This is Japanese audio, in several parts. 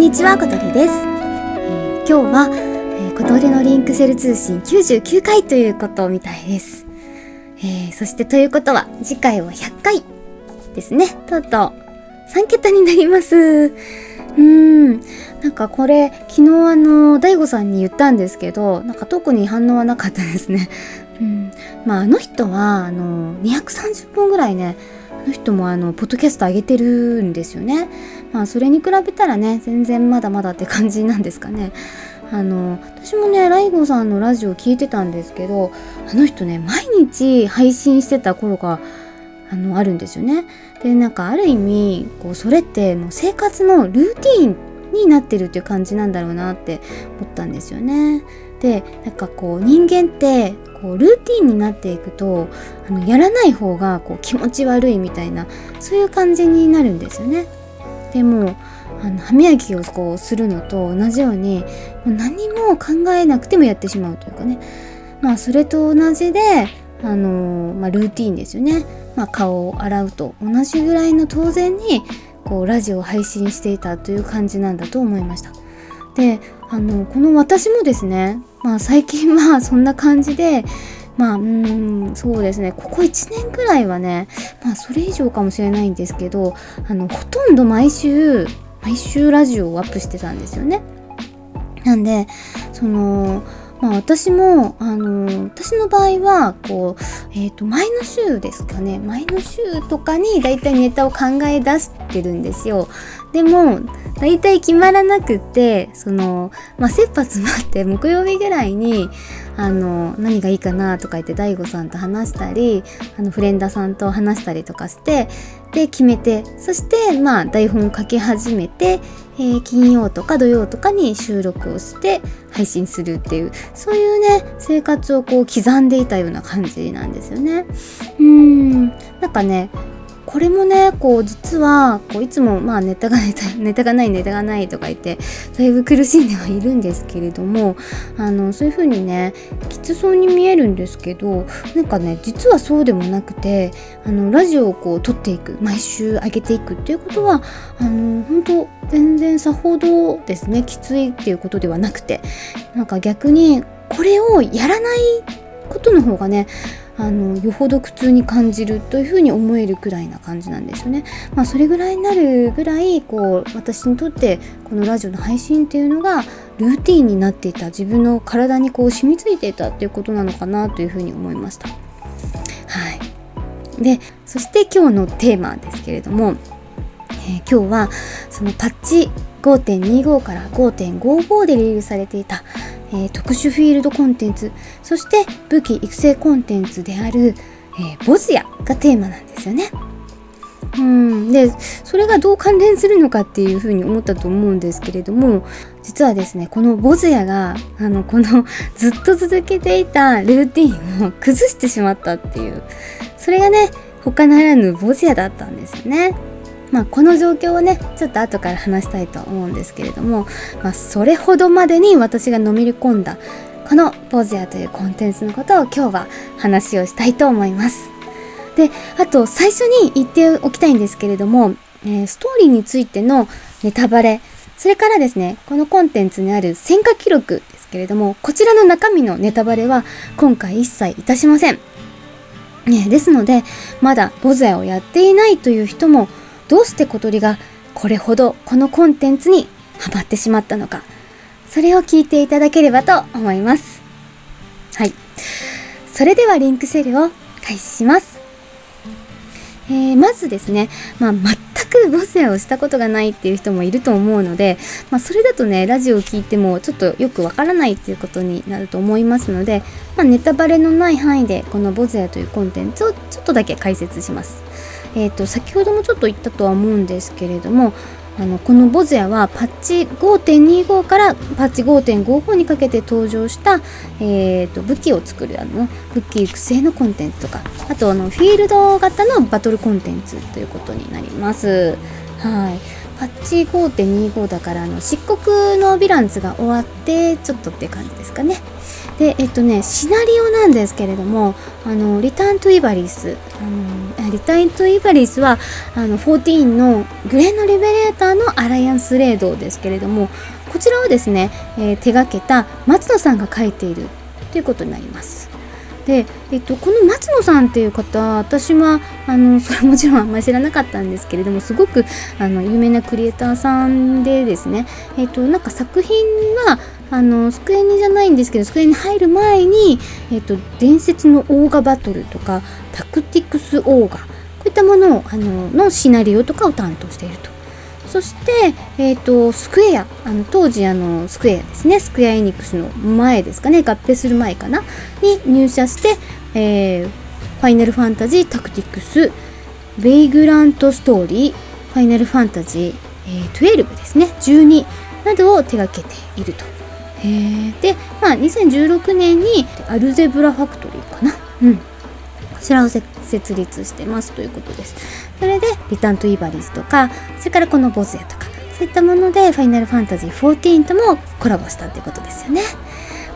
んにちは、小鳥です。えー、今日は、えー、小鳥のリンクセル通信99回ということみたいです。えー、そしてということは、次回は100回ですね。とうとう3桁になります。うーん。なんかこれ、昨日あの、大悟さんに言ったんですけど、なんか特に反応はなかったですね。うん。まあ、あの人は、あの、230本ぐらいね、の人もあの、ポッドキャスト上げてるんですよね。まあ、それに比べたらね、全然まだまだって感じなんですかね。あの、私もね、ライゴさんのラジオ聞いてたんですけど、あの人ね、毎日配信してた頃が、あの、あるんですよね。で、なんかある意味、こう、それってもう生活のルーティンになってるっていう感じなんだろうなって思ったんですよね。で、なんかこう、人間って、こうルーティンになっていくとあのやらない方がこう気持ち悪いみたいなそういう感じになるんですよね。でもあの歯磨きをこうするのと同じようにもう何も考えなくてもやってしまうというかねまあそれと同じであの、まあ、ルーティンですよね、まあ、顔を洗うと同じぐらいの当然にこうラジオを配信していたという感じなんだと思いました。であのこの私もですねまあ最近は そんな感じでまあうんそうですねここ1年くらいはねまあそれ以上かもしれないんですけどあのほとんど毎週毎週ラジオをアップしてたんですよね。なんでそのまあ私も、あのー、私の場合は、こう、えっ、ー、と、前の週ですかね。前の週とかにだいたいネタを考え出してるんですよ。でも、だいたい決まらなくって、その、まあ、切羽詰まって木曜日ぐらいに、あの、何がいいかなとか言って大悟さんと話したり、あの、フレンダさんと話したりとかして、で、決めて、そして、まあ、台本を書き始めて、えー、金曜とか土曜とかに収録をして配信するっていう、そういうね、生活をこう刻んでいたような感じなんですよね。うーん、なんかね、これもねこう実はこういつもまあネタがネタネタがない ネタがないとか言ってだいぶ苦しんではいるんですけれどもあのそういう風にねきつそうに見えるんですけどなんかね実はそうでもなくてあのラジオをこう撮っていく毎週上げていくっていうことはあの本当全然さほどですねきついっていうことではなくてなんか逆にこれをやらないことの方がねあのよほど苦痛に感じるというふうに思えるくらいな感じなんですよね。まあ、それぐらいになるぐらいこう私にとってこのラジオの配信っていうのがルーティンになっていた自分の体にこう染みついていたっていうことなのかなというふうに思いました。はい、でそして今日のテーマですけれども、えー、今日はそのパッチ5.25から5.55でリリースされていたえー、特殊フィールドコンテンツそして武器育成コンテンツである、えー、ボズヤがテーマなんですよね。うんでそれがどう関連するのかっていうふうに思ったと思うんですけれども実はですねこのボズヤがあのこのずっと続けていたルーティンを崩してしまったっていうそれがね他ならぬボズヤだったんですよね。まあ、この状況をねちょっと後から話したいと思うんですけれども、まあ、それほどまでに私がのめり込んだこのポーズヤというコンテンツのことを今日は話をしたいと思います。で、あと最初に言っておきたいんですけれども、えー、ストーリーについてのネタバレ、それからですね、このコンテンツにある戦果記録ですけれども、こちらの中身のネタバレは今回一切いたしません。ね、ですので、まだボズヤをやっていないという人もどうして小鳥がこれほどこのコンテンツにハマってしまったのか、それを聞いていただければと思います。はい。それではリンクシェルを開始します。えー、まずですね、まあ、全くボスをしたことがないっていう人もいると思うので、まあ、それだとね、ラジオを聞いてもちょっとよくわからないっていうことになると思いますので、まあ、ネタバレのない範囲でこのボズヤというコンテンツをちょっとだけ解説します。えーと、先ほどもちょっと言ったとは思うんですけれどもあのこのボズヤはパッチ5.25からパッチ5.55にかけて登場した、えーと、武器を作るあの武器育成のコンテンツとかあとあのフィールド型のバトルコンテンツということになります。はいパッチ5.25だからあの漆黒のヴィランズが終わってちょっとって感じですかね。でえっとねシナリオなんですけれどもあのリターントゥイバリスあのリタイト・イバリスはあの14のグレーのリベレーターのアライアンスレードですけれどもこちらをですね、えー、手がけた松野さんが書いているということになります。で、えっと、この松野さんっていう方私はあの それもちろんあんまり知らなかったんですけれどもすごくあの有名なクリエイターさんでですね、えっと、なんか作品はあのスクエニじゃないんですけどスクエニ入る前に、えっと、伝説のオーガバトルとかタクティクスオーガこういったものをあののシナリオとかを担当していると。そして、えっ、と、スクエア、あの、当時、あの、スクエアですね、スクエアエニックスの前ですかね、合併する前かな、に入社して、えー、ファイナルファンタジータクティクス、ベイグラントストーリー、ファイナルファンタジー、えー、12ですね、12などを手掛けていると。で、まあ、2016年にアルゼブラファクトリーかな。うん。こちらを設立してますということです。それで、リターントイバリーズとか、それからこのボスやとか、そういったもので、ファイナルファンタジー14ともコラボしたってことですよね。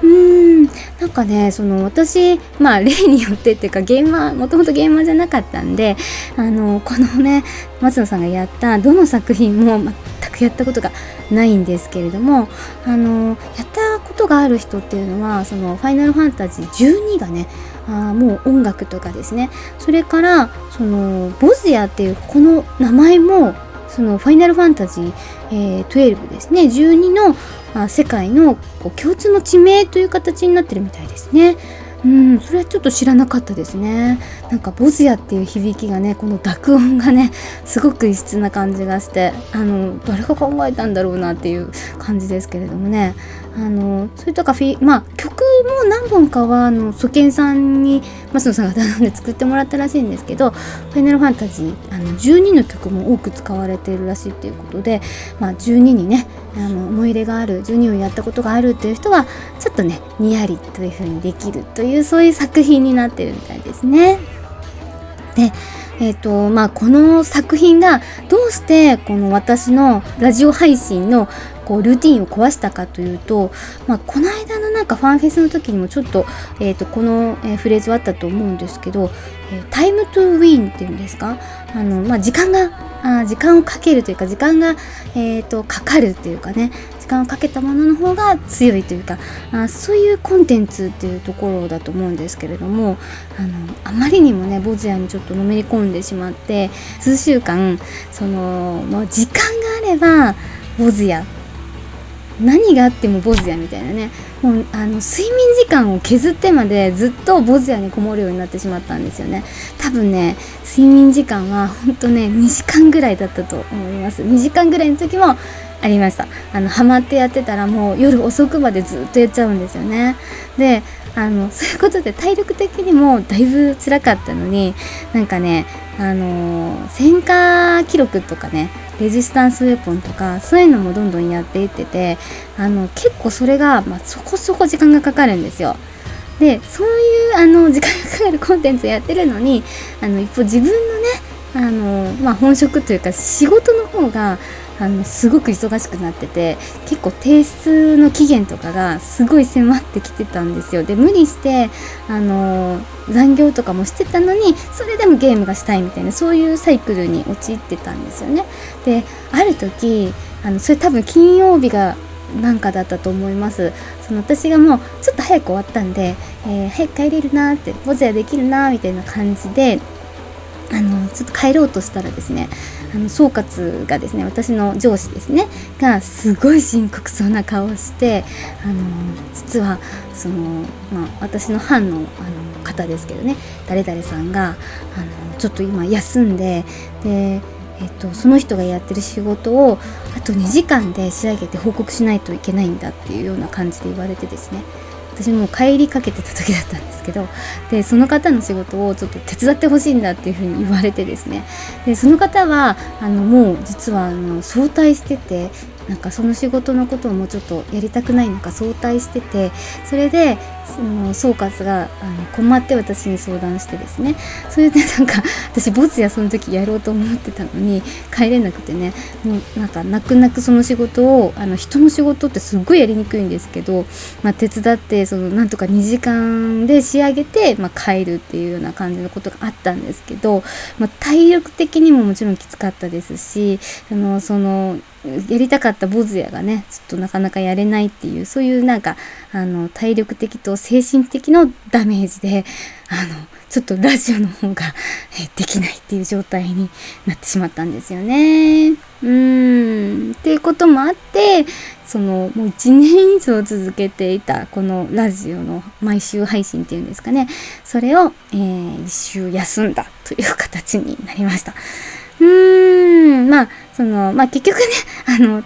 うーん、なんかね、その私、まあ 例によってっていうか、ゲーマー、もともとゲーマーじゃなかったんで、あの、このね、松野さんがやったどの作品も全くやったことがないんですけれども、あの、やったことがある人っていうのは、その、ファイナルファンタジー12がね、あもう音楽とかですね。それからそのボズヤっていうこの名前もそのファイナルファンタジー、えー、12ですね。12のあ世界のこう共通の地名という形になってるみたいですね。うん、それはちょっと知らなかったですね。なんかボズヤっていう響きがね、この濁音がね、すごく異質な感じがして、あの、誰が考えたんだろうなっていう感じですけれどもね。あの、それとかフィ、まあ、曲も何本かは、あの、ソケンさんに、増野さんが頼んで作ってもらったらしいんですけど、ファイナルファンタジー、あの、12の曲も多く使われているらしいっていうことで、まあ、12にね、あの、思い入れがある、12をやったことがあるっていう人は、ちょっとね、にやりという風にできるという、そういう作品になってるみたいですね。で、えっ、ー、と、まあ、この作品がどうしてこの私のラジオ配信のこうルーティンを壊したかというと、まあ、この間のなんかファンフェスの時にもちょっと,、えーと、この、えー、フレーズはあったと思うんですけど、えー、タイムトゥーウィンっていうんですか？あの、まあ、時間があ時間をかけるというか時間が、えーと、かかるっていうかね。時間をかけたものの方が強いというかあそういうコンテンツっていうところだと思うんですけれどもあのあまりにもねボズヤにちょっとのめり込んでしまって数週間その、まあ、時間があればボズヤ何があってもボズヤみたいなねもうあの睡眠時間を削ってまでずっとボズヤにこもるようになってしまったんですよね。多分ね睡眠時間はほんとね2時間ぐらいだったと思います。2時間ぐらいの時もありましたあのハマってやってたらもう夜遅くまでずっとやっちゃうんですよねであの そういうことで体力的にもだいぶ辛かったのになんかねあの戦火記録とかねレジスタンスウェポンとかそういうのもどんどんやっていっててあの結構それが、まあ、そこそこ時間がかかるんですよ。でそういうあの 時間がかかるコンテンツやってるのにあの一方自分のねあの、まあ、本職というか仕事の方があのすごく忙しくなってて結構提出の期限とかがすごい迫ってきてたんですよ。で無理してあの残業とかもしてたのにそれでもゲームがしたいみたいなそういうサイクルに陥ってたんですよね。である時あのそれ多分金曜日がなんかだったと思います。その私がもうちょっと早く終わったんで、えー、早く帰れるなってボズヤできるなみたいな感じであのちょっと帰ろうとしたらですねあの総括がですね私の上司ですねがすごい深刻そうな顔をしてあの実はその、まあ、私の班のあの方ですけどね誰々さんがあのちょっと今休んででえっと、その人がやってる仕事をあと2時間で仕上げて報告しないといけないんだっていうような感じで言われてですね私も帰りかけてた時だったんですけどでその方の仕事をちょっと手伝ってほしいんだっていうふうに言われてですね。でその方はあのもう実はあの早退しててなんかその仕事のことをもうちょっとやりたくないのか早退しててそれでその総括があの困って私に相談してですね。それでなんか 私ボツやその時やろうと思ってたのに帰れなくてね。もうなんか泣く泣くその仕事をあの人の仕事ってすっごいやりにくいんですけど、まあ、手伝ってそのなんとか2時間で仕上げて、まあ、帰るっていうような感じのことがあったんですけど、まあ、体力的にももちろんきつかったですしあのそのやりたかったボズヤがねちょっとなかなかやれないっていうそういうなんかあの体力的と精神的のダメージであのちょっとラジオの方がえできないっていう状態になってしまったんですよね。うーんっていうこともあってそのもう1年以上続けていたこのラジオの毎週配信っていうんですかねそれを、えー、1週休んだという形になりました。うーんまあそのまあ結局ねあの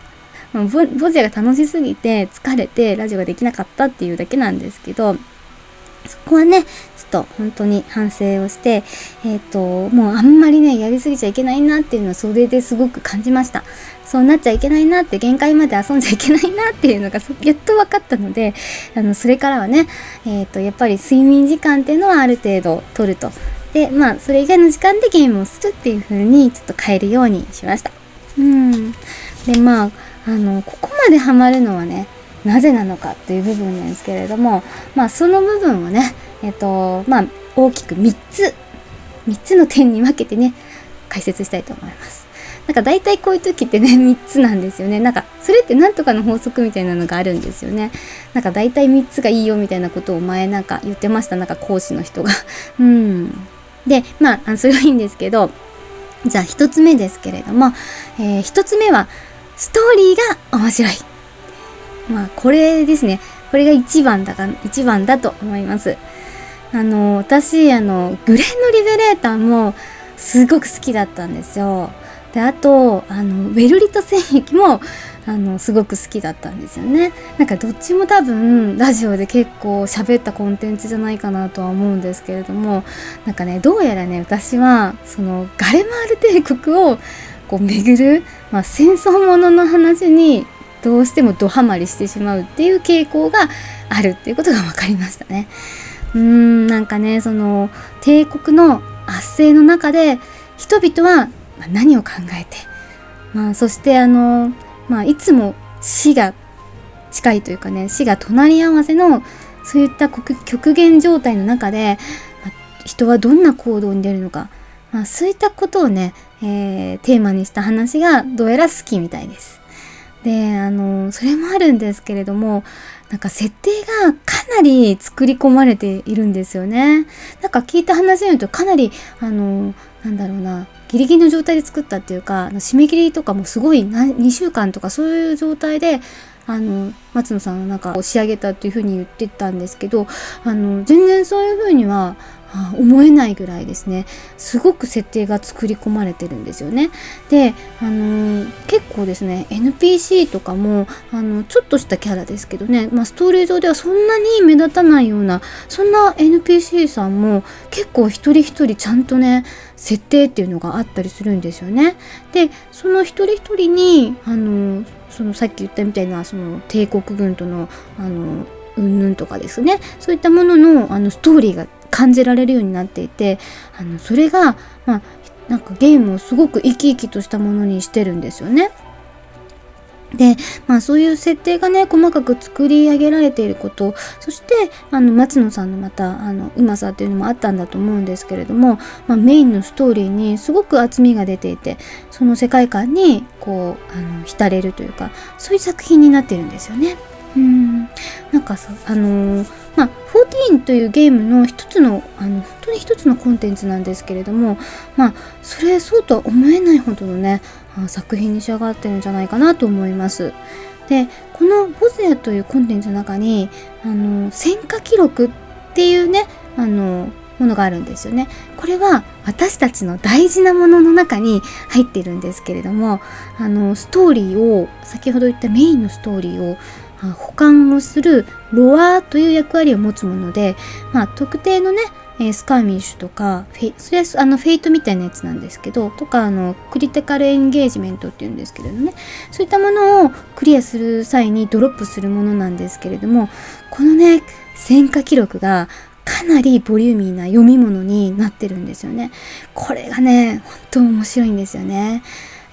ボボジが楽しすぎて疲れてラジオができなかったっていうだけなんですけどそこはねちょっと本当に反省をしてえっ、ー、ともうあんまりねやりすぎちゃいけないなっていうのはそれですごく感じました。そうなっちゃいけないなって限界まで遊んじゃいけないなっていうのが やっと分かったのであのそれからはねえっ、ー、とやっぱり睡眠時間っていうのはある程度取ると。でまあそれ以外の時間でゲームをするっていう風にちょっと変えるようにしました。うん。でまああのここまでハマるのはねなぜなのかっていう部分なんですけれどもまあその部分をねえっとまあ大きく3つ3つの点に分けてね解説したいと思います。なんか大体こういう時ってね 3つなんですよね。なんかそれって何とかの法則みたいなのがあるんですよね。なんか大体3つがいいよみたいなことを前なんか言ってました。なんか講師の人が。うん。でまあそれはいいんですけどじゃあ1つ目ですけれども、えー、1つ目はストーリーが面白い。まあ、これですね。これが一番だか、一番だと思います。あの、私、あの、グレンのリベレーターもすごく好きだったんですよ。で、あと、あの、ウェルリト戦役も、あの、すごく好きだったんですよね。なんかどっちも多分、ラジオで結構喋ったコンテンツじゃないかなとは思うんですけれども、なんかね、どうやらね、私は、その、ガレマール帝国を、こう巡る、まあ、戦争ものの話にどうしてもドハマりしてしまうっていう傾向があるっていうことが分かりましたね。うーんなんかねその帝国の圧政の中で人々は何を考えて、まあ、そしてあの、まあ、いつも死が近いというかね死が隣り合わせのそういった極限状態の中で、まあ、人はどんな行動に出るのか、まあ、そういったことをねえー、テーマにした話がどうやら好きみたいです。で、あの、それもあるんですけれども、なんか設定がかなり作り込まれているんですよね。なんか聞いた話によるとかなり、あの、なんだろうな、ギリギリの状態で作ったっていうか、締め切りとかもすごい2週間とかそういう状態で、あの、松野さんなんか仕上げたっていうふうに言ってたんですけど、あの、全然そういうふうには、思えないぐらいですね。すごく設定が作り込まれてるんですよね。で、あのー、結構ですね NPC とかもあのちょっとしたキャラですけどね、まあ、ストーリー上ではそんなに目立たないようなそんな NPC さんも結構一人一人ちゃんとね設定っていうのがあったりするんですよね。でその一人一人にあのそのさっき言ったみたいなその帝国軍とのあのうんぬんとかですねそういったもののあのストーリーが感じられるようになっていてあのそれが、まあ、なんかゲームをすごく生き生きとしたものにしてるんですよね。で、まあそういう設定がね、細かく作り上げられていること、そして、あの、松野さんのまた、あの、うまさっていうのもあったんだと思うんですけれども、まあメインのストーリーにすごく厚みが出ていて、その世界観に、こう、あの、浸れるというか、そういう作品になってるんですよね。うん。なんかさ、あのーまあ、14というゲームの一つのあの本当に一つのコンテンツなんですけれどもまあそれそうとは思えないほどのね作品に仕上がってるんじゃないかなと思います。でこの「ボズヤ」というコンテンツの中にあの戦果記録っていうねあのものがあるんですよね。これは私たちの大事なものの中に入ってるんですけれどもあのストーリーを先ほど言ったメインのストーリーを補完をするロアという役割を持つもので、まあ、特定のね、スカーミッシュとかフェそれはあのフェイトみたいなやつなんですけどとかあのクリティカルエンゲージメントっていうんですけれどねそういったものをクリアする際にドロップするものなんですけれどもこのね戦果記録がかなりボリューミーな読み物になってるんですよね。これがね、本当面白いんですよね。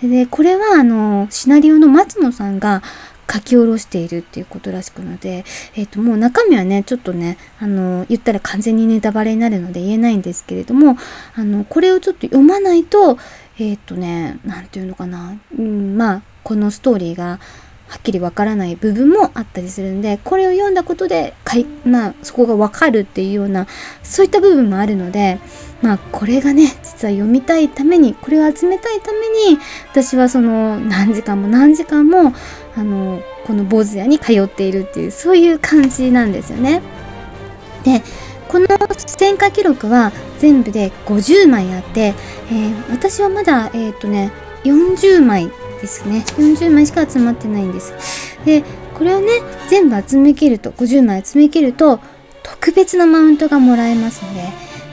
で、これはあの、シナリオの松野さんが書き下ろしているっていうことらしくので、えっ、ー、と、もう中身はね、ちょっとね、あの、言ったら完全にネタバレになるので言えないんですけれども、あの、これをちょっと読まないと、えっ、ー、とね、なんていうのかな、うん、まあ、このストーリーが、はっきりわからない部分もあったりするんで、これを読んだことで、かい、まあ、そこがわかるっていうような、そういった部分もあるので、まあ、これがね、実は読みたいために、これを集めたいために、私はその、何時間も何時間も、あの、この坊主屋に通っているっていう、そういう感じなんですよね。で、この戦果記録は全部で50枚あって、えー、私はまだ、えっ、ー、とね、40枚ですね。40枚しか集まってないんです。で、これをね、全部集めきると、50枚集めきると、特別なマウントがもらえますので、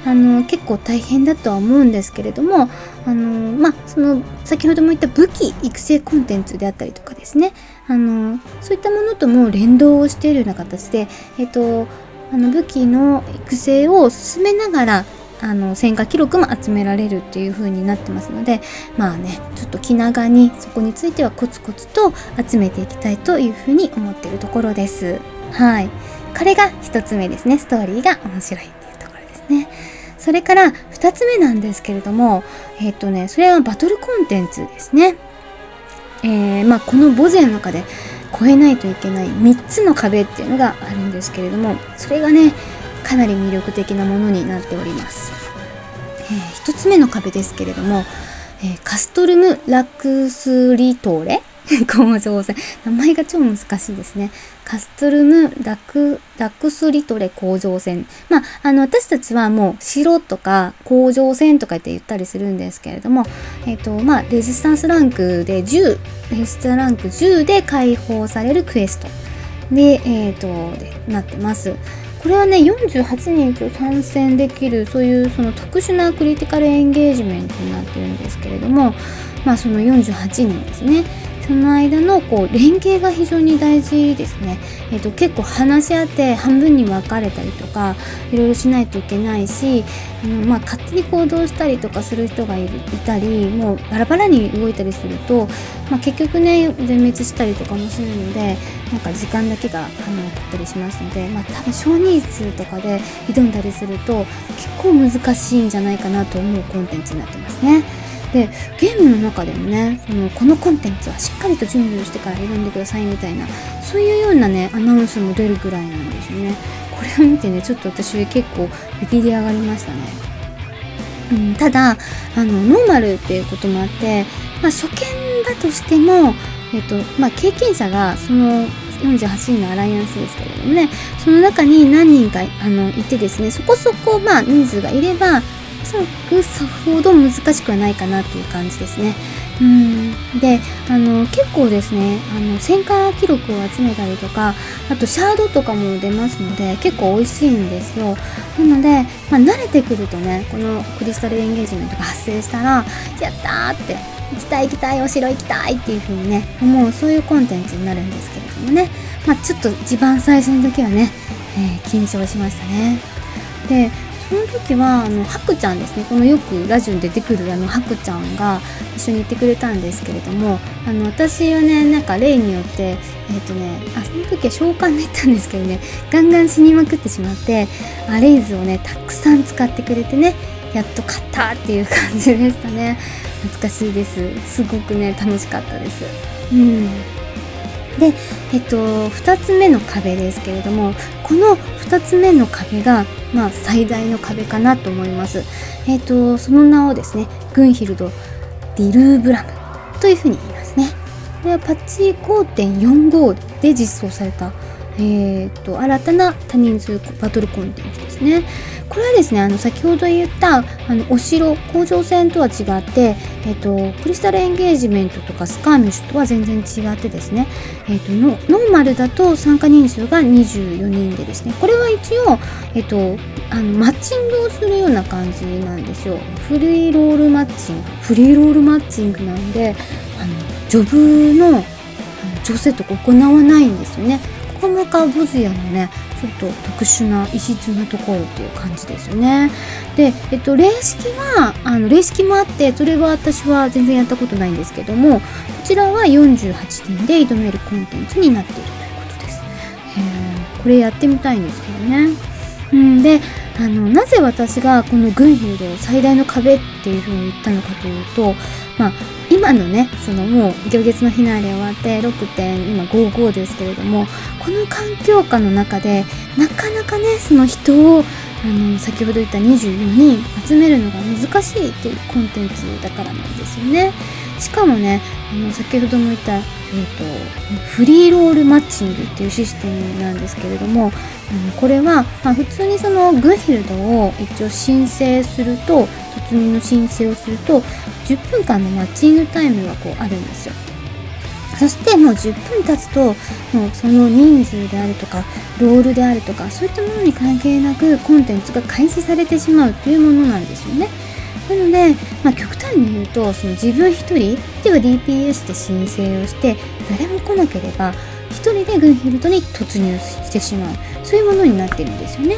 あの、結構大変だとは思うんですけれども、あの、まあ、その、先ほども言った武器育成コンテンツであったりとかですね、あの、そういったものとも連動をしているような形で、えっと、あの武器の育成を進めながらあの戦果記録も集められるっていう風になってますのでまあねちょっと気長にそこについてはコツコツと集めていきたいという風に思っているところです。はい。これが1つ目ですね。ストーリーが面白いっていうところですね。それから2つ目なんですけれどもえっ、とねそれはバトルコンテンツですねえー、まあこのボゼの中で越えないといけない3つの壁っていうのがあるんですけれどもそれがねかなり魅力的なものになっております。えー、1つ目の壁ですけれども、えー、カストルム・ラクスリトーレ？工場船。名前が超難しいですね。カストルム・ラク、ラクスリトレ工場船。まあ、あの、私たちはもう、城とか工場船とかって言ったりするんですけれども、えっ、ー、と、まあ、レジスタンスランクで10、レジスタンスランク10で解放されるクエストで、えっ、ー、と、でなってます。これはね48人と参戦できるそういうその特殊なクリティカルエンゲージメントになってるんですけれどもまあその48人ですねその間のこう連携が非常に大事ですね、えーと、結構話し合って半分に分かれたりとかいろいろしないといけないしあの、まあ、勝手に行動したりとかする人がいるいたりもうバラバラに動いたりすると、まあ、結局ね全滅したりとかもするのでなんか時間だけがあの取ったりしますので、まあ、多分少人数とかで挑んだりすると結構難しいんじゃないかなと思うコンテンツになってますね。でゲームの中でもねそのこのコンテンツはしっかりと準備をしてから選んでくださいみたいなそういうようなねアナウンスも出るぐらいなんですよね。これを見てねちょっと私結構ビビり上がりましたね、うん、ただあのノーマルっていうこともあって、まあ、初見だとしても、えっとまあ、経験者がその48人のアライアンスですけれどもねその中に何人かあのいてですねそこそこまあ人数がいればそらくさほど難しくはないかなっていう感じですね。うん。であの結構ですねあの戦果記録を集めたりとかあとシャードとかも出ますので結構美味しいんですよ。なので、まあ、慣れてくるとねこのクリスタルエンゲージメントが発生したらやったーって行きたい行きたいお城行きたいっていう風にね思うそういうコンテンツになるんですけれどもね。まあちょっと一番最初の時はね、えー、緊張しましたね。でその時はあのハクちゃんですね。このよくラジオに出てくるあのハクちゃんが一緒に行ってくれたんですけれどもあの私はねなんか例によってえっ、ー、とねあその時は召喚で行ったんですけどねガンガン死にまくってしまってアレイズをねたくさん使ってくれてねやっと勝ったっていう感じでしたね。懐かしいです。すごくね楽しかったです。うん。で、えっと、2つ目の壁ですけれどもこの2つ目の壁が、まあ、最大の壁かなと思います。えっと、その名をですねグンヒルド・ディルーブラムというふうに言いますね。これはパッチ5.45で実装された、えーと新たな多人数バトルコンテンツですね。これはですねあの先ほど言ったあのお城甲状腺とは違って、えっと、クリスタルエンゲージメントとかスカーミッシュとは全然違ってですね、えっと、ノーマルだと参加人数が24人でですね。これは一応、えっと、あのマッチングをするような感じなんですよ。フリーロールマッチング。フリーロールマッチングなんであのジョブの調整とか行わないんですよね。こもカボズヤのねちょっと特殊な異質なところっていう感じですよね。で、えっと、霊式はあの霊式もあってそれは私は全然やったことないんですけどもこちらは48点で挑めるコンテンツになっているということです。これやってみたいんですけどね。うん、であのなぜ私がこのグンヒルで最大の壁っていうふうに言ったのかというと、まあ、今のねそのもう行月のフィナーレ終わって6.55ですけれどもこの環境下の中でなかなかねその人をあの先ほど言った24人集めるのが難しいっていうコンテンツだからなんですよね。しかもねあの先ほども言った、えーと、フリーロールマッチングっていうシステムなんですけれども、あのこれは、まあ、普通にそのグヒルドを一応申請すると突入の申請をすると10分間のマッチングタイムがこうあるんですよ。そしてもう10分経つともうその人数であるとかロールであるとかそういったものに関係なくコンテンツが開始されてしまうというものなんですよね。なので、まあ、極端に言うとその自分一人例えば DPS で申請をして誰も来なければ一人でグンヒルトに突入してしまうそういうものになってるんですよね。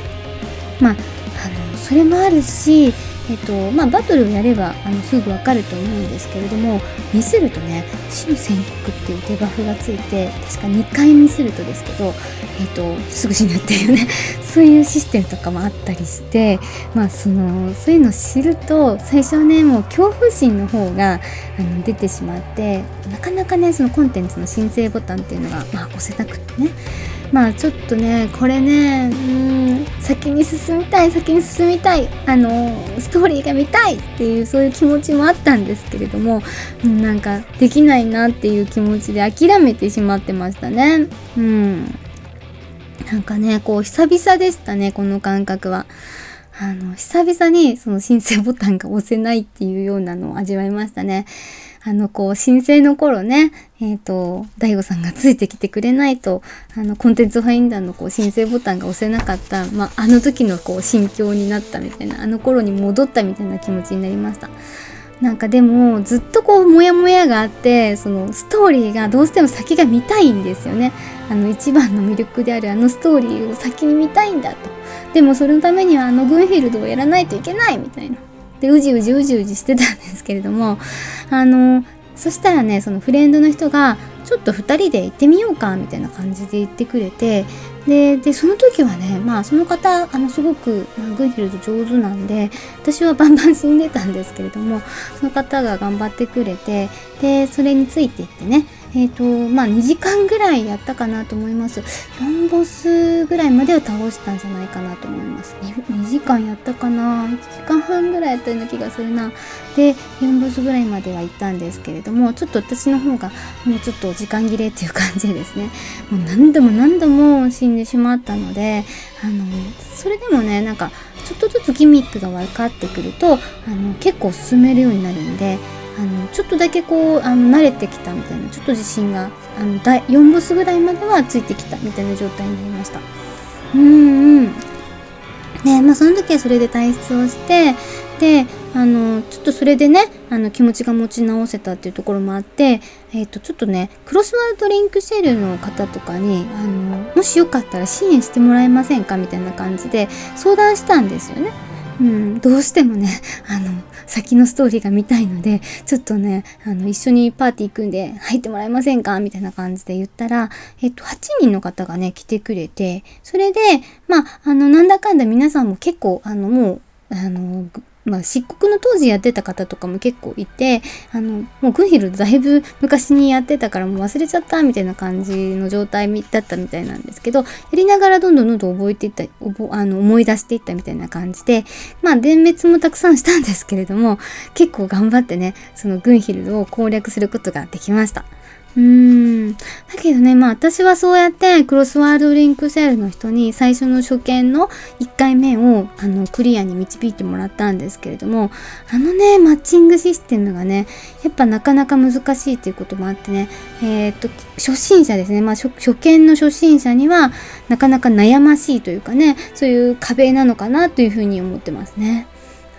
まあ、あのそれもあるしえっとまあ、バトルをやればあのすぐ分かると思うんですけれどもミスるとね死の宣告っていうデバフがついて確か2回ミスるとですけど、えっと、すぐ死ぬっていうね そういうシステムとかもあったりしてまあそのそういうのを知ると最初はねもう恐怖心の方があの出てしまってなかなかねそのコンテンツの申請ボタンっていうのが、まあ、押せなくってね。まあちょっとねこれねうん先に進みたい先に進みたいあのストーリーが見たいっていうそういう気持ちもあったんですけれどもなんかできないなっていう気持ちで諦めてしまってましたねうんなんかねこう久々でしたねこの感覚は。あの、久々にその申請ボタンが押せないっていうようなのを味わいましたね。あの、こう、申請の頃ね、えっ、ー、と、大悟さんがついてきてくれないと、あの、コンテンツファインダーのこう、申請ボタンが押せなかった、まあ、あの時のこう、心境になったみたいな、あの頃に戻ったみたいな気持ちになりました。なんかでもずっとこうモヤモヤがあってそのストーリーがどうしても先が見たいんですよね。あの一番の魅力であるあのストーリーを先に見たいんだと。でもそれのためにはあのグンフィールドをやらないといけないみたいな。でうじうじうじうじしてたんですけれどもあのそしたらねそのフレンドの人がちょっと2人で行ってみようかみたいな感じで言ってくれてででその時はねまあその方あのすごく、グンヒルド上手なんで私はバンバン死んでたんですけれどもその方が頑張ってくれてでそれについていってねえっ、ー、とまあ2時間ぐらいやったかなと思います。4ボスぐらいまでは倒したんじゃないかなと思います。2, 2時間やったかな？1時間半ぐらいやったような気がするな。で4ボスぐらいまでは行ったんですけれどもちょっと私の方がもうちょっと時間切れっていう感じでですね。もう何度も何度も死んでしまったのであのそれでもねなんかちょっとずつギミックが分かってくるとあの結構進めるようになるんであのちょっとだけこうあの慣れてきたみたいなちょっと自信があの4ボスぐらいまではついてきたみたいな状態になりましたうんうんねまあその時はそれで退出をしてであのちょっとそれでねあの気持ちが持ち直せたっていうところもあって、えー、とちょっとねクロスワールドリンクシェルの方とかにあのもしよかったら支援してもらえませんかみたいな感じで相談したんですよね。うん、どうしてもね、あの、先のストーリーが見たいので、ちょっとね、あの、一緒にパーティー行くんで入ってもらえませんか？みたいな感じで言ったら、えっと、8人の方がね、来てくれて、それで、まあ、あの、なんだかんだ皆さんも結構、あの、もう、あの、まあ、漆黒の当時やってた方とかも結構いて、あの、もうグンヒルだいぶ昔にやってたからもう忘れちゃったみたいな感じの状態だったみたいなんですけど、やりながらどんどんどんどん覚えていった、あの思い出していったみたいな感じで、まあ、伝滅もたくさんしたんですけれども、結構頑張ってね、そのグンヒルを攻略することができました。うーん。だけどね、まあ私はそうやってクロスワードリンクセールの人に最初の初見の1回目をあのクリアに導いてもらったんですけれども、あのね、マッチングシステムがね、やっぱなかなか難しいっていうこともあってね、えー、っと、初心者ですね、まあ初初見の初心者にはなかなか悩ましいというかね、そういう壁なのかなというふうに思ってますね。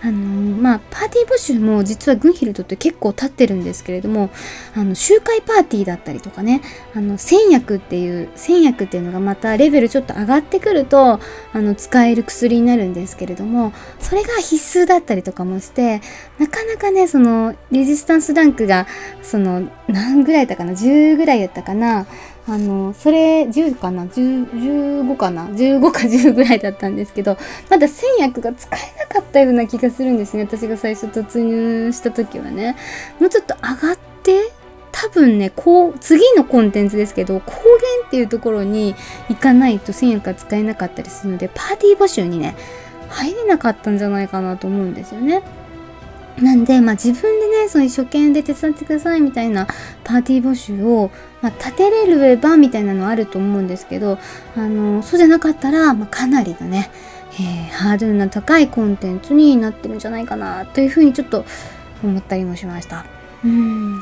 あのまあパーティー募集も実はグンヒルドって結構経ってるんですけれどもあの集会パーティーだったりとかねあの戦薬っていう戦薬っていうのがまたレベルちょっと上がってくるとあの使える薬になるんですけれどもそれが必須だったりとかもしてなかなかねそのレジスタンスランクがその何ぐらいだったかな10ぐらいやったかなあの、それ10かな ?10、15かな ?15 か10ぐらいだったんですけど、まだ1000役が使えなかったような気がするんですね。私が最初突入した時はね。もうちょっと上がって、多分ね、こう、次のコンテンツですけど、高原っていうところに行かないと1000役が使えなかったりするので、パーティー募集にね、入れなかったんじゃないかなと思うんですよね。なんで、まあ、自分でね、その一生懸命で手伝ってくださいみたいなパーティー募集を、まあ、立てれるればみたいなのあると思うんですけど、あの、そうじゃなかったら、まあ、かなりのね、えー、ハードルの高いコンテンツになってるんじゃないかなというふうにちょっと思ったりもしました。うん。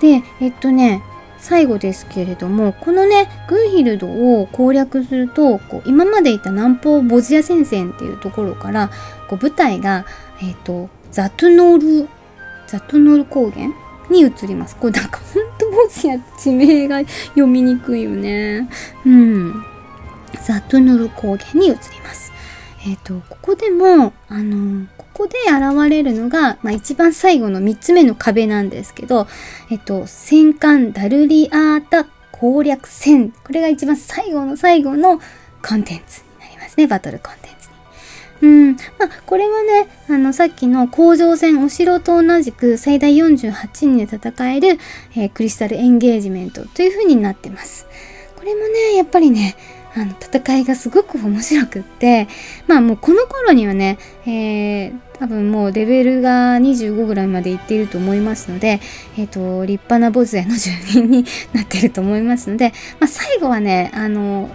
で、えっとね、最後ですけれども、このね、グンヒルドを攻略すると、こう今までいた南方ボジア戦線っていうところから、こう舞台が、えっ、と、ザトゥノル、ザトゥノル高原？に移ります。これなんかほんと文字や地名が読みにくいよね。うん。ザトゥノル高原に移ります。えっ、ー、と、ここでも、あのここで現れるのが、まあ、一番最後の3つ目の壁なんですけど、えっ、ー、と、戦艦ダルリアータ攻略戦。これが一番最後の最後のコンテンツになりますね。バトルコンテンツ。うん。まあ、これはね、あの、さっきの甲状戦、お城と同じく最大48人で戦える、えー、クリスタルエンゲージメントという風になってます。これもね、やっぱりね、あの、戦いがすごく面白くって、まあもうこの頃にはね、えー、多分もうレベルが25ぐらいまでいっていると思いますので、えっ、ー、と、立派なボズヤの住人になってると思いますので、まあ最後はね、あの、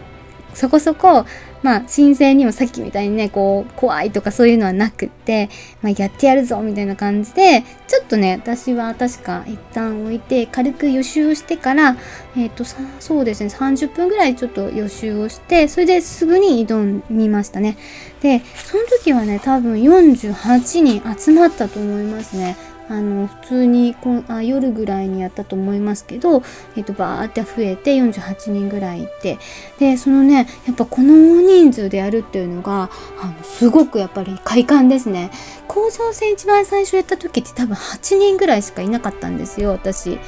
そこそこ、まあ、申請にもさっきみたいにね、こう、怖いとかそういうのはなくって、まあ、やってやるぞみたいな感じで、ちょっとね、私は確か一旦置いて、軽く予習をしてから、えっ、ー、と、そうですね、30分ぐらいちょっと予習をして、それですぐに挑みましたね。で、その時はね、多分48人集まったと思いますね。あの普通にこあ夜ぐらいにやったと思いますけど、えっと、バーって増えて48人ぐらいいてでそのねやっぱこの大人数でやるっていうのがあのすごくやっぱり快感ですね。甲状腺一番最初やった時って多分8人ぐらいしかいなかったんですよ私。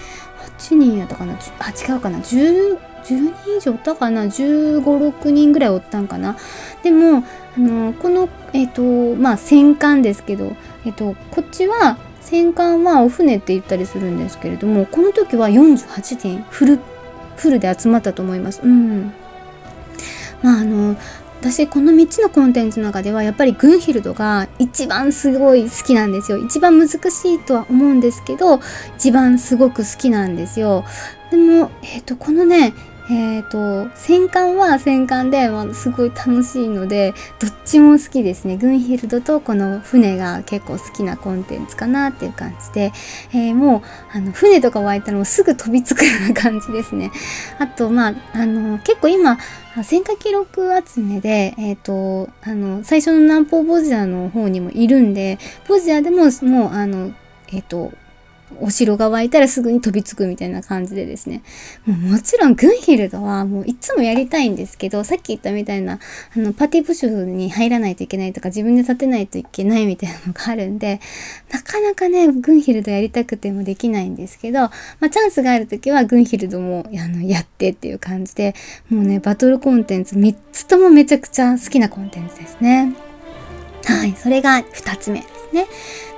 8人やったかな？あ違うかな？10 10人以上おったかな？1 5 6人ぐらいおったんかな？でもあのこのえっ、ー、とまあ戦艦ですけどえっ、ー、とこっちは戦艦はお船って言ったりするんですけれどもこの時は48点フルフルで集まったと思います。うん、まああの私この3つのコンテンツの中ではやっぱりグンヒルドが一番すごい好きなんですよ。一番難しいとは思うんですけど一番すごく好きなんですよ。でも、えーとこのねえっ、ー、と、戦艦は戦艦で、まあ、すごい楽しいので、どっちも好きですね。グンヒルドとこの船が結構好きなコンテンツかなっていう感じで、えー、もう、あの、船とか湧いたらもうすぐ飛びつくような感じですね。あと、まあ、あの、結構今、戦火記録集めで、えっ、ー、と、あの、最初の南方ボジアの方にもいるんで、ボジアでも、もう、あの、えっ、ー、と、お城が湧いたらすぐに飛びつくみたいな感じでですね。もうもちろんグンヒルドはもういつもやりたいんですけど、さっき言ったみたいな、あの、パーティープッシュに入らないといけないとか、自分で立てないといけないみたいなのがあるんで、なかなかね、グンヒルドやりたくてもできないんですけど、まあ、チャンスがあるときはグンヒルドもあのやってっていう感じで、もうね、バトルコンテンツ3つともめちゃくちゃ好きなコンテンツですね。はい、それが2つ目ですね。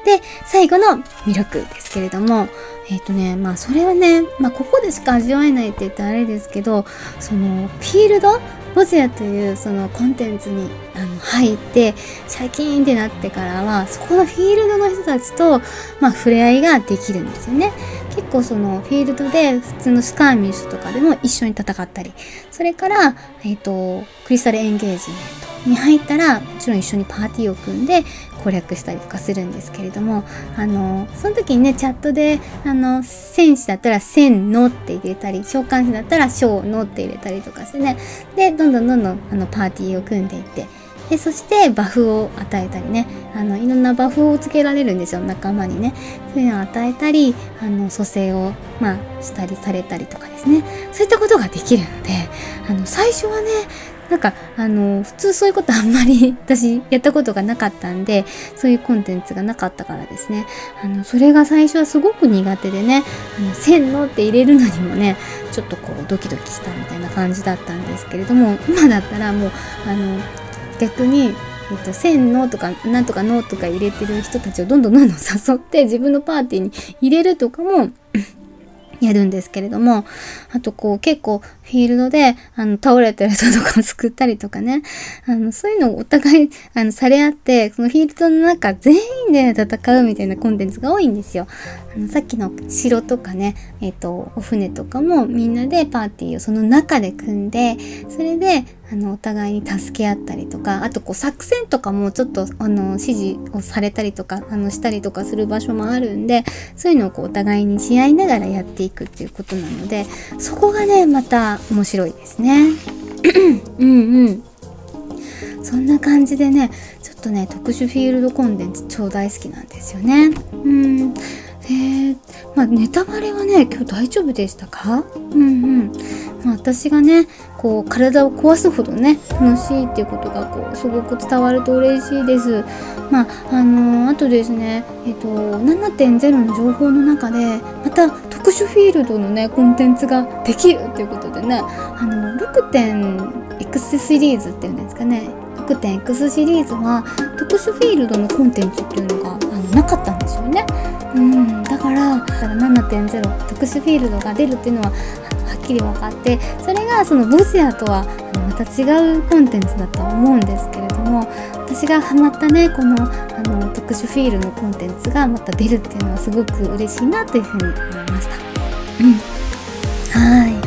で、最後の魅力ですけれども、えっ、ー、とね、まあそれはね、まあここでしか味わえないって言ったらあれですけど、そのフィールドボジアというそのコンテンツにあの入ってシャキーンってなってからはそこのフィールドの人たちと、まあ、触れ合いができるんですよね。結構そのフィールドで普通のスカーミッシュとかでも一緒に戦ったりそれから、えっ、ー、とクリスタルエンゲージメントに入ったらもちろん一緒にパーティーを組んで攻略したりとかするんですけれどもあのその時にねチャットであの戦士だったら「戦の」って入れたり召喚士だったら「将の」って入れたりとかしてねでどんどんどんどんあのパーティーを組んでいってでそしてバフを与えたりねあのいろんなバフをつけられるんですよ仲間にね。そういうのを与えたりあの蘇生をまあしたりされたりとかですね。そういったことができるのであの最初はねなんかあの普通そういうことあんまり 私やったことがなかったんでそういうコンテンツがなかったからですね。あのそれが最初はすごく苦手でね「あの線の」って入れるのにもねちょっとこうドキドキしたみたいな感じだったんですけれども今だったらもうあの逆にえっと、千のとかなんとかのとか入れてる人たちをどんどんどんどん誘って自分のパーティーに入れるとかも やるんですけれども、あとこう結構フィールドであの倒れてる人とかを救ったりとかね、あのそういうのをお互いあのされ合って、そのフィールドの中全員で戦うみたいなコンテンツが多いんですよ。あのさっきの城とかね、えっ、ー、と、お船とかもみんなでパーティーをその中で組んで、それであのお互いに助け合ったりとかあとこう作戦とかもちょっとあの指示をされたりとかあのしたりとかする場所もあるんでそういうのをこうお互いにし合いながらやっていくっていうことなのでそこがねまた面白いですね。うんうんそんな感じでねちょっとね特殊フィールドコンテンツ超大好きなんですよね。うんえー、まあネタバレはね今日大丈夫でしたか？うんうん。まあ、私がねこう体を壊すほどね楽しいっていうことがこうすごく伝わると嬉しいです。まああのー、あとですねえっ、と7.0の情報の中でまた特殊フィールドのねコンテンツができるっていうことでねあの 6.x シリーズっていうんですかね。6.x シリーズは特殊フィールドのコンテンツっていうのがあのなかったんですよね。うん、だから7.0特殊フィールドが出るっていうのははっきり分かってそれがそのボスアとはまた違うコンテンツだと思うんですけれども私がハマったねこのあの特殊フィールのコンテンツがまた出るっていうのはすごく嬉しいなというふうに思いました。うんはい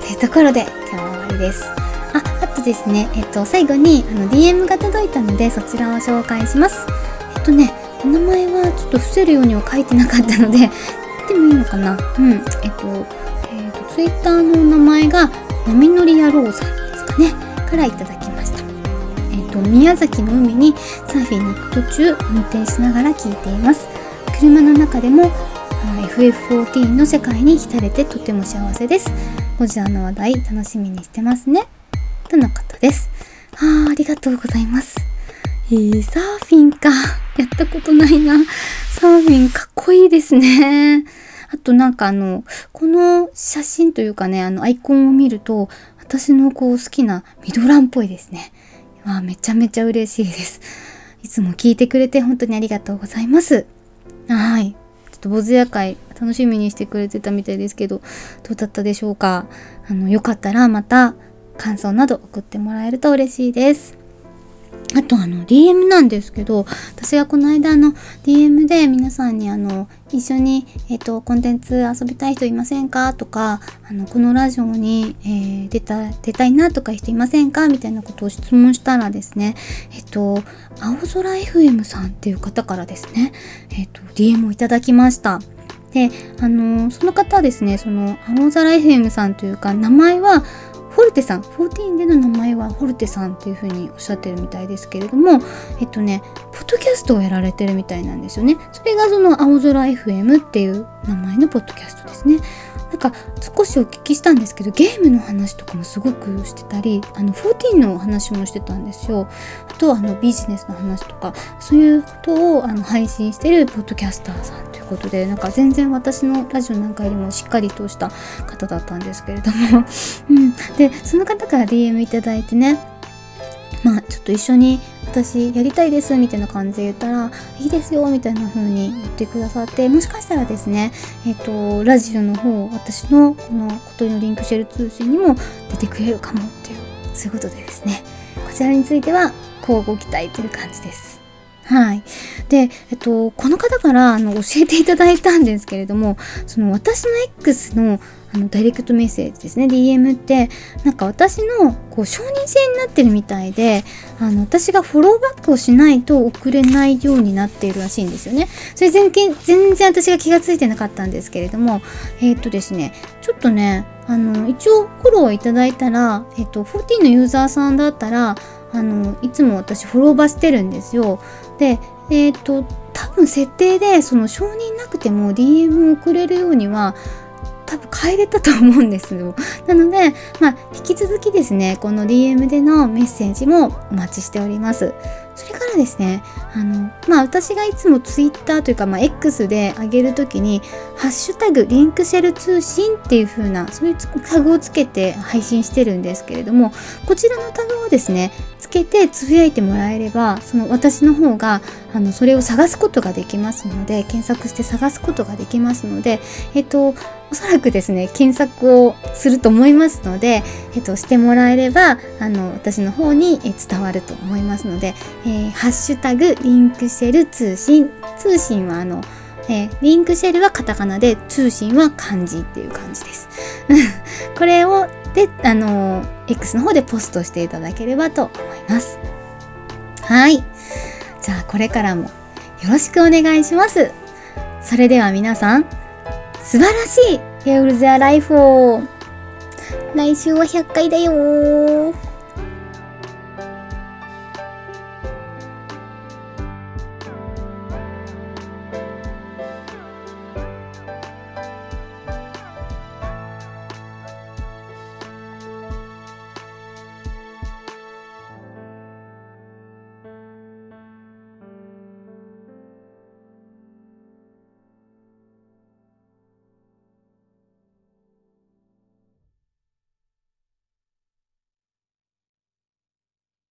というところで今日は終わりです。ああとですね、えっと、最後にあの DM が届いたのでそちらを紹介します。えっとね名前はちょっと伏せるようには書いてなかったので言ってもいいのかな？うん。えっとえっ、ー、とツイッターの名前が波乗り野郎さんですかね？からいただきました。えっ、ー、と宮崎の海にサーフィンに行く途中運転しながら聞いています。車の中でも FF14 の世界に浸れてとても幸せです。ゴジラの話題楽しみにしてますね。とのことです。あありがとうございます。えー、サーフィンか。やったことないなサーフィンかっこいいですねあとなんかあの、この写真というかね、あのアイコンを見ると、私のこう好きなミドランっぽいですね。わめちゃめちゃ嬉しいです。いつも聞いてくれて本当にありがとうございます。はい。ちょっとボズヤ会楽しみにしてくれてたみたいですけど、どうだったでしょうかあの、よかったらまた感想など送ってもらえると嬉しいです。あとあの DM なんですけど私がこの間の DM で皆さんにあの一緒に、えっ、とコンテンツ遊びたい人いませんか？とかあのこのラジオに、えー、出た出たいなとか人いませんか？みたいなことを質問したらですねえっ、と青空 FM さんっていう方からですねえっ、と DM をいただきました。であのその方はですねその青空 FM さんというか名前はフォルテさん14での名前はフォルテさんっていうふうにおっしゃってるみたいですけれどもえっとねポッドキャストをやられてるみたいなんですよね。それがその青空 FM っていう名前のポッドキャストですね。なんか少しお聞きしたんですけどゲームの話とかもすごくしてたりあの14の話もしてたんですよ。あとあのビジネスの話とかそういうことをあの配信してるポッドキャスターさんということでなんか全然私のラジオなんかよりもしっかりとした方だったんですけれども、うん、でその方から DM いただいてねまあちょっと一緒に私やりたいですみたいな感じで言ったらいいですよみたいな風に言ってくださってもしかしたらですねえっ、ー、とラジオの方私のこのことのリンクシェル通信にも出てくれるかもっていうそういうことでですねこちらについては交互期待という感じですはい。で、えっと、この方からあの教えていただいたんですけれども、その私の X のあのダイレクトメッセージですね DM ってなんか私のこう承認制になってるみたいであの私がフォローバックをしないと送れないようになっているらしいんですよねそれ全然全然私が気がついてなかったんですけれどもえっ、とですねちょっとねあの一応フォローいただいたら、えっ、と14のユーザーさんだったらあのいつも私フォローバしてるんですよ。でえっ、と多分設定でその承認なくても DM を送れるようには多分変えれたと思うんですよ。なので、まあ、引き続きですね、この DM でのメッセージもお待ちしております。それからですね、あの、まあ、私がいつも Twitter というか、まあ、X で上げるときに、ハッシュタグ、リンクシェル通信っていう風な、そういうタグをつけて配信してるんですけれども、こちらのタグをですね、つけてつぶやいてもらえれば、その私の方が、あの、それを探すことができますので、検索して探すことができますので、えっと、おそらくですね、検索をすると思いますので、えっと、してもらえれば、あの、私の方に伝わると思いますので、えー、ハッシュタグ、リンクシェル通信。通信はあの、えー、リンクシェルはカタカナで、通信は漢字っていう感じです。これを、で、あの、X の方でポストしていただければと思います。はい。じゃあ、これからもよろしくお願いします。それでは皆さん、素晴らしいヘウルゼアライフを来週は100回だよ